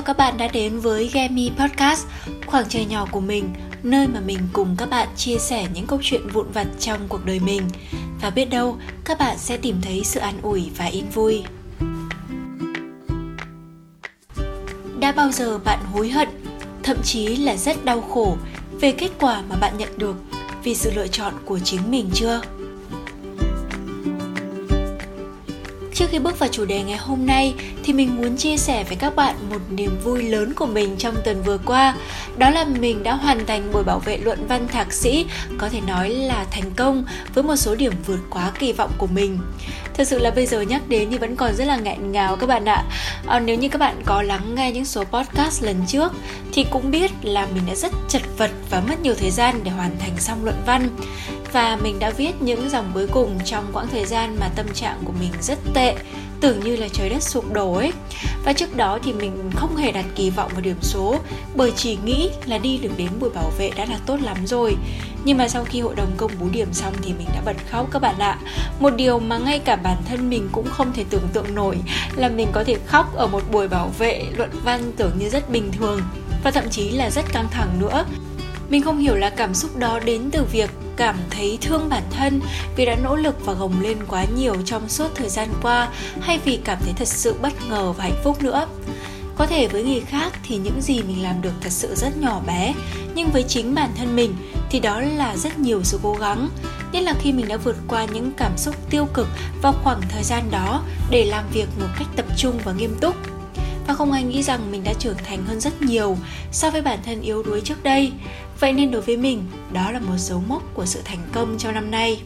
chào các bạn đã đến với Gemi Podcast, khoảng trời nhỏ của mình, nơi mà mình cùng các bạn chia sẻ những câu chuyện vụn vặt trong cuộc đời mình. Và biết đâu, các bạn sẽ tìm thấy sự an ủi và yên vui. Đã bao giờ bạn hối hận, thậm chí là rất đau khổ về kết quả mà bạn nhận được vì sự lựa chọn của chính mình chưa? Trước khi bước vào chủ đề ngày hôm nay thì mình muốn chia sẻ với các bạn một niềm vui lớn của mình trong tuần vừa qua. Đó là mình đã hoàn thành buổi bảo vệ luận văn thạc sĩ, có thể nói là thành công với một số điểm vượt quá kỳ vọng của mình. Thật sự là bây giờ nhắc đến thì vẫn còn rất là nghẹn ngào các bạn ạ. À, nếu như các bạn có lắng nghe những số podcast lần trước thì cũng biết là mình đã rất chật vật và mất nhiều thời gian để hoàn thành xong luận văn và mình đã viết những dòng cuối cùng trong quãng thời gian mà tâm trạng của mình rất tệ, tưởng như là trời đất sụp đổ ấy. Và trước đó thì mình không hề đặt kỳ vọng vào điểm số, bởi chỉ nghĩ là đi được đến buổi bảo vệ đã là tốt lắm rồi. Nhưng mà sau khi hội đồng công bố điểm xong thì mình đã bật khóc các bạn ạ. Một điều mà ngay cả bản thân mình cũng không thể tưởng tượng nổi là mình có thể khóc ở một buổi bảo vệ luận văn tưởng như rất bình thường và thậm chí là rất căng thẳng nữa. Mình không hiểu là cảm xúc đó đến từ việc cảm thấy thương bản thân vì đã nỗ lực và gồng lên quá nhiều trong suốt thời gian qua, hay vì cảm thấy thật sự bất ngờ và hạnh phúc nữa? Có thể với người khác thì những gì mình làm được thật sự rất nhỏ bé, nhưng với chính bản thân mình thì đó là rất nhiều sự cố gắng. Nhất là khi mình đã vượt qua những cảm xúc tiêu cực vào khoảng thời gian đó để làm việc một cách tập trung và nghiêm túc và không ai nghĩ rằng mình đã trưởng thành hơn rất nhiều so với bản thân yếu đuối trước đây. Vậy nên đối với mình, đó là một dấu mốc của sự thành công trong năm nay.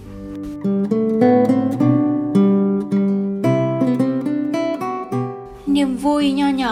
niềm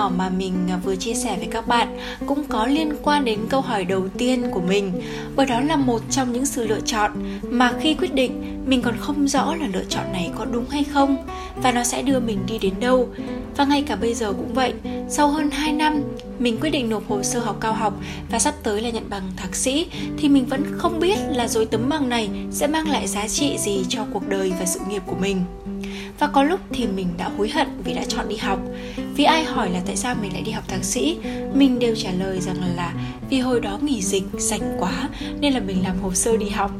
nhỏ mà mình à, vừa chia sẻ với các bạn cũng có liên quan đến câu hỏi đầu tiên của mình. Bởi đó là một trong những sự lựa chọn mà khi quyết định, mình còn không rõ là lựa chọn này có đúng hay không và nó sẽ đưa mình đi đến đâu. Và ngay cả bây giờ cũng vậy, sau hơn 2 năm mình quyết định nộp hồ sơ học cao học và sắp tới là nhận bằng thạc sĩ thì mình vẫn không biết là rồi tấm bằng này sẽ mang lại giá trị gì cho cuộc đời và sự nghiệp của mình. Và có lúc thì mình đã hối hận vì đã chọn đi học. Vì ai hỏi là tại sao mình lại đi học thạc sĩ, mình đều trả lời rằng là vì hồi đó nghỉ dịch, rảnh quá nên là mình làm hồ sơ đi học.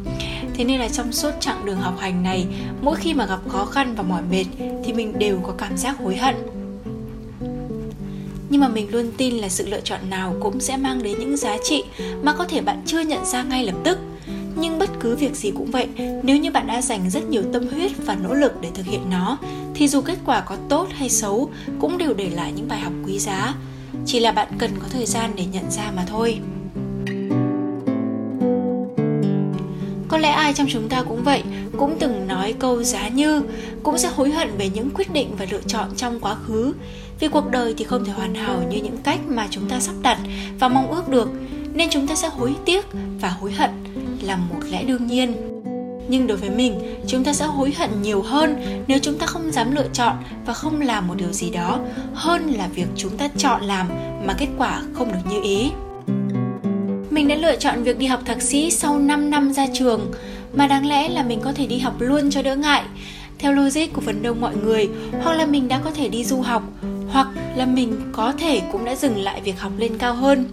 Thế nên là trong suốt chặng đường học hành này, mỗi khi mà gặp khó khăn và mỏi mệt thì mình đều có cảm giác hối hận nhưng mà mình luôn tin là sự lựa chọn nào cũng sẽ mang đến những giá trị mà có thể bạn chưa nhận ra ngay lập tức. Nhưng bất cứ việc gì cũng vậy, nếu như bạn đã dành rất nhiều tâm huyết và nỗ lực để thực hiện nó, thì dù kết quả có tốt hay xấu cũng đều để lại những bài học quý giá. Chỉ là bạn cần có thời gian để nhận ra mà thôi. Có lẽ ai trong chúng ta cũng vậy, cũng từng nói câu giá như, cũng sẽ hối hận về những quyết định và lựa chọn trong quá khứ vì cuộc đời thì không thể hoàn hảo như những cách mà chúng ta sắp đặt và mong ước được, nên chúng ta sẽ hối tiếc và hối hận là một lẽ đương nhiên. Nhưng đối với mình, chúng ta sẽ hối hận nhiều hơn nếu chúng ta không dám lựa chọn và không làm một điều gì đó, hơn là việc chúng ta chọn làm mà kết quả không được như ý. Mình đã lựa chọn việc đi học thạc sĩ sau 5 năm ra trường, mà đáng lẽ là mình có thể đi học luôn cho đỡ ngại. Theo logic của phần đông mọi người, hoặc là mình đã có thể đi du học hoặc là mình có thể cũng đã dừng lại việc học lên cao hơn.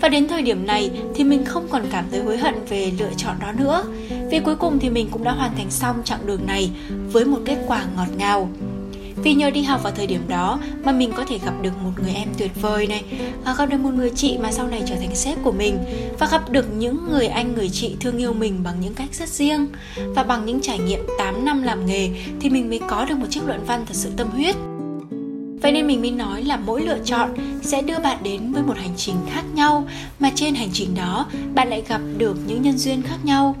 Và đến thời điểm này thì mình không còn cảm thấy hối hận về lựa chọn đó nữa. Vì cuối cùng thì mình cũng đã hoàn thành xong chặng đường này với một kết quả ngọt ngào. Vì nhờ đi học vào thời điểm đó mà mình có thể gặp được một người em tuyệt vời này và gặp được một người chị mà sau này trở thành sếp của mình, và gặp được những người anh, người chị thương yêu mình bằng những cách rất riêng. Và bằng những trải nghiệm 8 năm làm nghề thì mình mới có được một chiếc luận văn thật sự tâm huyết. Vậy nên mình mới nói là mỗi lựa chọn sẽ đưa bạn đến với một hành trình khác nhau, mà trên hành trình đó, bạn lại gặp được những nhân duyên khác nhau.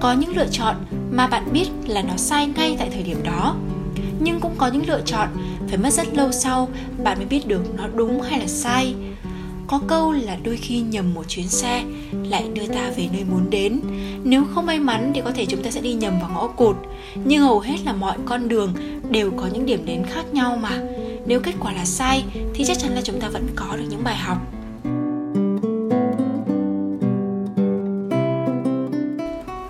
Có những lựa chọn mà bạn biết là nó sai ngay tại thời điểm đó. Nhưng cũng có những lựa chọn phải mất rất lâu sau bạn mới biết được nó đúng hay là sai có câu là đôi khi nhầm một chuyến xe lại đưa ta về nơi muốn đến. Nếu không may mắn thì có thể chúng ta sẽ đi nhầm vào ngõ cụt. Nhưng hầu hết là mọi con đường đều có những điểm đến khác nhau mà. Nếu kết quả là sai thì chắc chắn là chúng ta vẫn có được những bài học.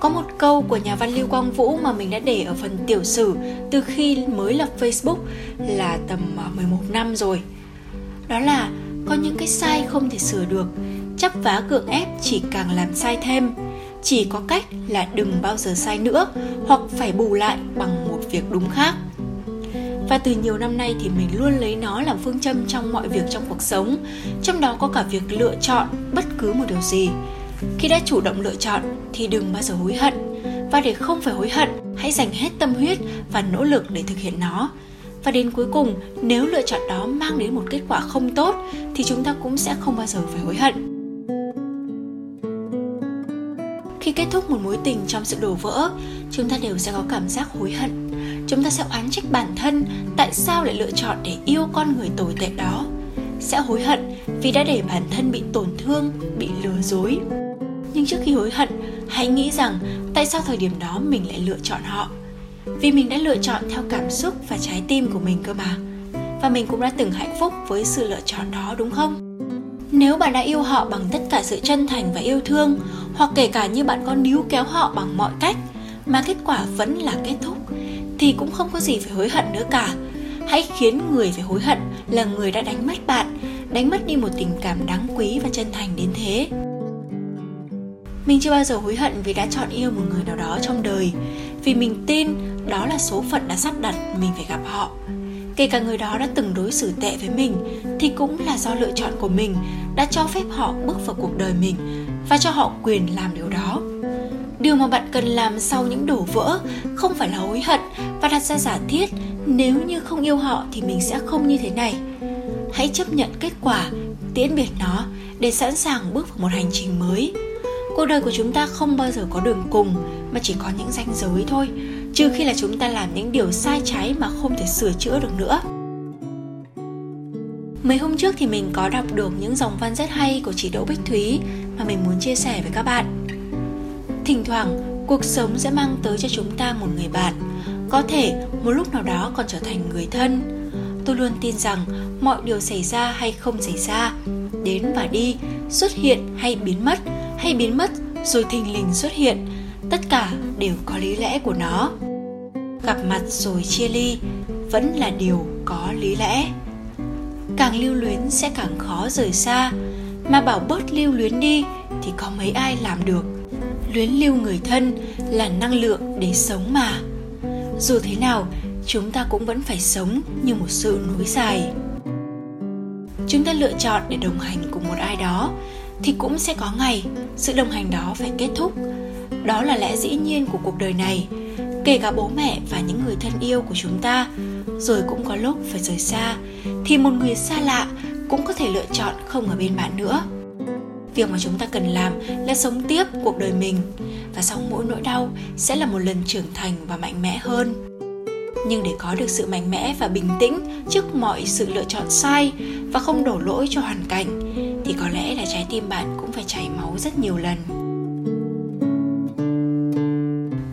Có một câu của nhà văn Lưu Quang Vũ mà mình đã để ở phần tiểu sử từ khi mới lập Facebook là tầm ờ, 11 năm rồi. Đó là có những cái sai không thể sửa được. Chấp vá cưỡng ép chỉ càng làm sai thêm. Chỉ có cách là đừng bao giờ sai nữa, hoặc phải bù lại bằng một việc đúng khác. Và từ nhiều năm nay thì mình luôn lấy nó làm phương châm trong mọi việc trong cuộc sống, trong đó có cả việc lựa chọn bất cứ một điều gì. Khi đã chủ động lựa chọn thì đừng bao giờ hối hận. Và để không phải hối hận, hãy dành hết tâm huyết và nỗ lực để thực hiện nó và đến cuối cùng, nếu lựa chọn đó mang đến một kết quả không tốt, thì chúng ta cũng sẽ không bao giờ phải hối hận. Khi kết thúc một mối tình trong sự đổ vỡ, chúng ta đều sẽ có cảm giác hối hận. Chúng ta sẽ oán trách bản thân tại sao lại lựa chọn để yêu con người tồi tệ đó. Sẽ hối hận vì đã để bản thân bị tổn thương, bị lừa dối. Nhưng trước khi hối hận, hãy nghĩ rằng tại sao thời điểm đó mình lại lựa chọn họ? Vì mình đã lựa chọn theo cảm xúc và trái tim của mình cơ mà. Và mình cũng đã từng hạnh phúc với sự lựa chọn đó, đúng không? Nếu bạn đã yêu họ bằng tất cả sự chân thành và yêu thương, hoặc kể cả như bạn có níu kéo họ bằng mọi cách, mà kết quả vẫn là kết thúc, thì cũng không có gì phải hối hận nữa cả. Hãy khiến người phải hối hận là người đã đánh mất bạn, đánh mất đi một tình cảm đáng quý và chân thành đến thế. Mình chưa bao giờ hối hận vì đã chọn yêu một người nào đó trong đời vì mình tin đó là số phận đã sắp đặt mình phải gặp họ. Kể cả người đó đã từng đối xử tệ với mình, thì cũng là do lựa chọn của mình đã cho phép họ bước vào cuộc đời mình và cho họ quyền làm điều đó. Điều mà bạn cần làm sau những đổ vỡ không phải là hối hận và đặt ra giả thiết nếu như không yêu họ thì mình sẽ không như thế này. Hãy chấp nhận kết quả, tiễn biệt nó để sẵn sàng bước vào một hành trình mới cuộc đời của chúng ta không bao giờ có đường cùng mà chỉ có những ranh giới thôi trừ khi là chúng ta làm những điều sai trái mà không thể sửa chữa được nữa Mấy hôm trước thì mình có đọc được những dòng văn rất hay của chị Đỗ Bích Thúy mà mình muốn chia sẻ với các bạn. Thỉnh thoảng, cuộc sống sẽ mang tới cho chúng ta một người bạn, có thể một lúc nào đó còn trở thành người thân. Tôi luôn tin rằng mọi điều xảy ra hay không xảy ra, đến và đi, xuất hiện hay biến mất, hay biến mất rồi thình lình xuất hiện, tất cả đều có lý lẽ của nó. Gặp mặt rồi chia ly vẫn là điều có lý lẽ. Càng lưu luyến sẽ càng khó rời xa, mà bảo bớt lưu luyến đi thì có mấy ai làm được luyến lưu người thân là năng lượng để sống mà dù thế nào chúng ta cũng vẫn phải sống như một sự nối dài chúng ta lựa chọn để đồng hành cùng một ai đó thì cũng sẽ có ngày sự đồng hành đó phải kết thúc. Đó là lẽ dĩ nhiên của cuộc đời này, kể cả bố mẹ và những người thân yêu của chúng ta. Rồi cũng có lúc phải rời xa, thì một người xa lạ cũng có thể lựa chọn không ở bên bạn nữa. Việc mà chúng ta cần làm là sống tiếp cuộc đời mình, và sau mỗi nỗi đau sẽ là một lần trưởng thành và mạnh mẽ hơn. Nhưng để có được sự mạnh mẽ và bình tĩnh trước mọi sự lựa chọn sai và không đổ lỗi cho hoàn cảnh tim bạn cũng phải chảy máu rất nhiều lần.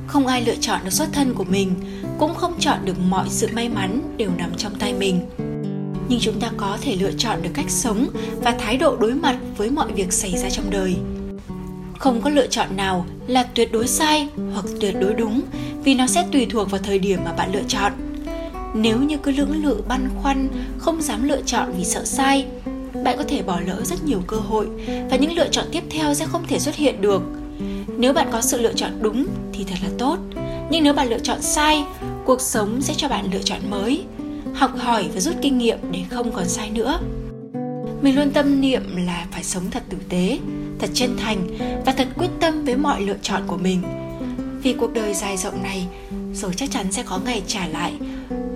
Không ai lựa chọn được xuất thân của mình, cũng không chọn được mọi sự may mắn đều nằm trong tay mình. Nhưng chúng ta có thể lựa chọn được cách sống và thái độ đối mặt với mọi việc xảy ra trong đời. Không có lựa chọn nào là tuyệt đối sai hoặc tuyệt đối đúng, vì nó sẽ tùy thuộc vào thời điểm mà bạn lựa chọn. Nếu như cứ lưỡng lự băn khoăn, không dám lựa chọn vì sợ sai bạn có thể bỏ lỡ rất nhiều cơ hội và những lựa chọn tiếp theo sẽ không thể xuất hiện được. Nếu bạn có sự lựa chọn đúng thì thật là tốt, nhưng nếu bạn lựa chọn sai, cuộc sống sẽ cho bạn lựa chọn mới. Học hỏi và rút kinh nghiệm để không còn sai nữa. Mình luôn tâm niệm là phải sống thật tử tế, thật chân thành và thật quyết tâm với mọi lựa chọn của mình. Vì cuộc đời dài rộng này, rồi chắc chắn sẽ có ngày trả lại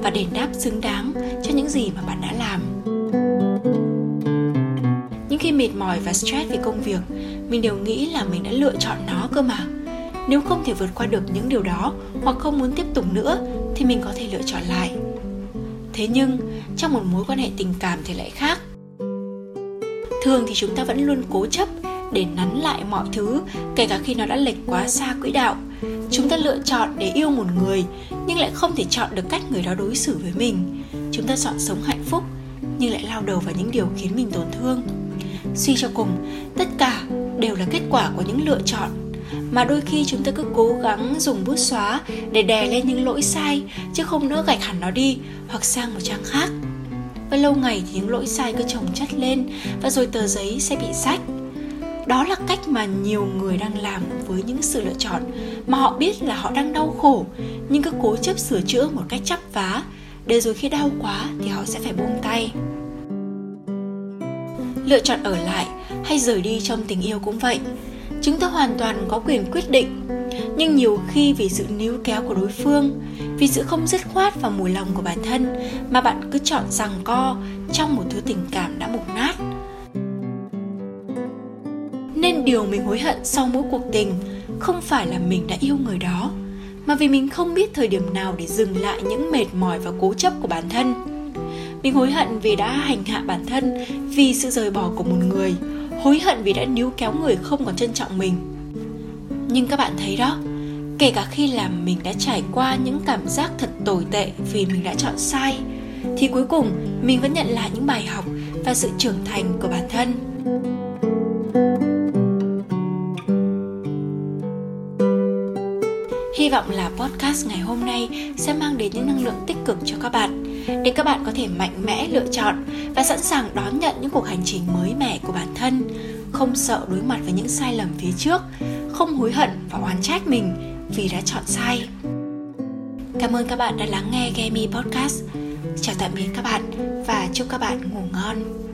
và đền đáp xứng đáng cho những gì mà bạn đã làm khi mệt mỏi và stress vì công việc, mình đều nghĩ là mình đã lựa chọn nó cơ mà. Nếu không thể vượt qua được những điều đó hoặc không muốn tiếp tục nữa thì mình có thể lựa chọn lại. Thế nhưng, trong một mối quan hệ tình cảm thì lại khác. Thường thì chúng ta vẫn luôn cố chấp để nắn lại mọi thứ, kể cả khi nó đã lệch quá xa quỹ đạo. Chúng ta lựa chọn để yêu một người nhưng lại không thể chọn được cách người đó đối xử với mình. Chúng ta chọn sống hạnh phúc nhưng lại lao đầu vào những điều khiến mình tổn thương suy cho cùng. Tất cả đều là kết quả của những lựa chọn. Mà đôi khi chúng ta cứ cố gắng dùng bút xóa để đè lên những lỗi sai, chứ không nỡ gạch hẳn nó đi hoặc sang một trang khác. Và lâu ngày thì những lỗi sai cứ chồng chất lên và rồi tờ giấy sẽ bị rách. Đó là cách mà nhiều người đang làm với những sự lựa chọn mà họ biết là họ đang đau khổ, nhưng cứ cố chấp sửa chữa một cách chắp vá, để rồi khi đau quá thì họ sẽ phải buông tay lựa chọn ở lại hay rời đi trong tình yêu cũng vậy. Chúng ta hoàn toàn có quyền quyết định. Nhưng nhiều khi vì sự níu kéo của đối phương, vì sự không dứt khoát và mùi lòng của bản thân mà bạn cứ chọn rằng co trong một thứ tình cảm đã mục nát. Nên điều mình hối hận sau mỗi cuộc tình không phải là mình đã yêu người đó, mà vì mình không biết thời điểm nào để dừng lại những mệt mỏi và cố chấp của bản thân mình hối hận vì đã hành hạ bản thân, vì sự rời bỏ của một người. Hối hận vì đã níu kéo người không còn trân trọng mình. Nhưng các bạn thấy đó, kể cả khi làm mình đã trải qua những cảm giác thật tồi tệ vì mình đã chọn sai, thì cuối cùng mình vẫn nhận lại những bài học và sự trưởng thành của bản thân. Hy vọng là podcast ngày hôm nay sẽ mang đến những năng lượng tích cực cho các bạn để các bạn có thể mạnh mẽ lựa chọn và sẵn sàng đón nhận những cuộc hành trình mới mẻ của bản thân, không sợ đối mặt với những sai lầm phía trước, không hối hận và oán trách mình vì đã chọn sai. Cảm ơn các bạn đã lắng nghe Gemi Podcast. Chào tạm biệt các bạn và chúc các bạn ngủ ngon.